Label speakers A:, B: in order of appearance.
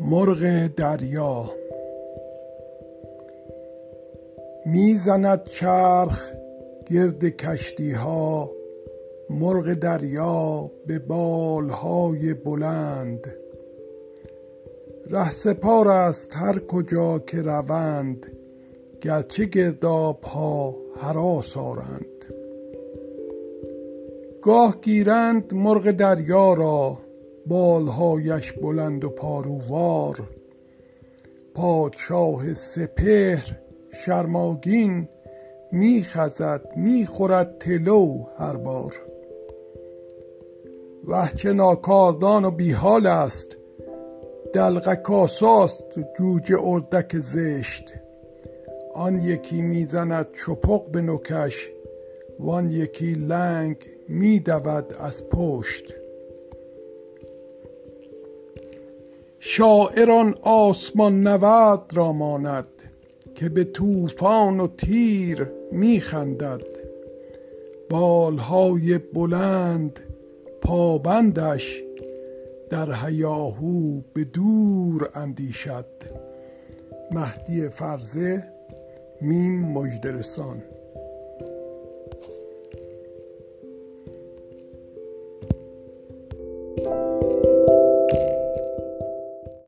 A: مرغ دریا می زند چرخ گرد کشتی ها مرغ دریا به بال های بلند رهسپار است هر کجا که روند. گرچه گرداب ها هراس آرند. گاه گیرند مرغ دریا را بالهایش بلند و پارووار. پادشاه سپهر شرماگین می خزد می خورد طلو هر بار. وه چه ناکاردان و بی حال است دلقک آساست جوجه اردک زشت. آن یکی می زند چپق به نوکش وان یکی لنگ می دود از پشت. شاعر آن آسمان نورد را ماند که به طوفان و تیر می خندد بال های بلند پابندش در هیاهو به دور اندیشد. مهدی فرزه میم مژده رسان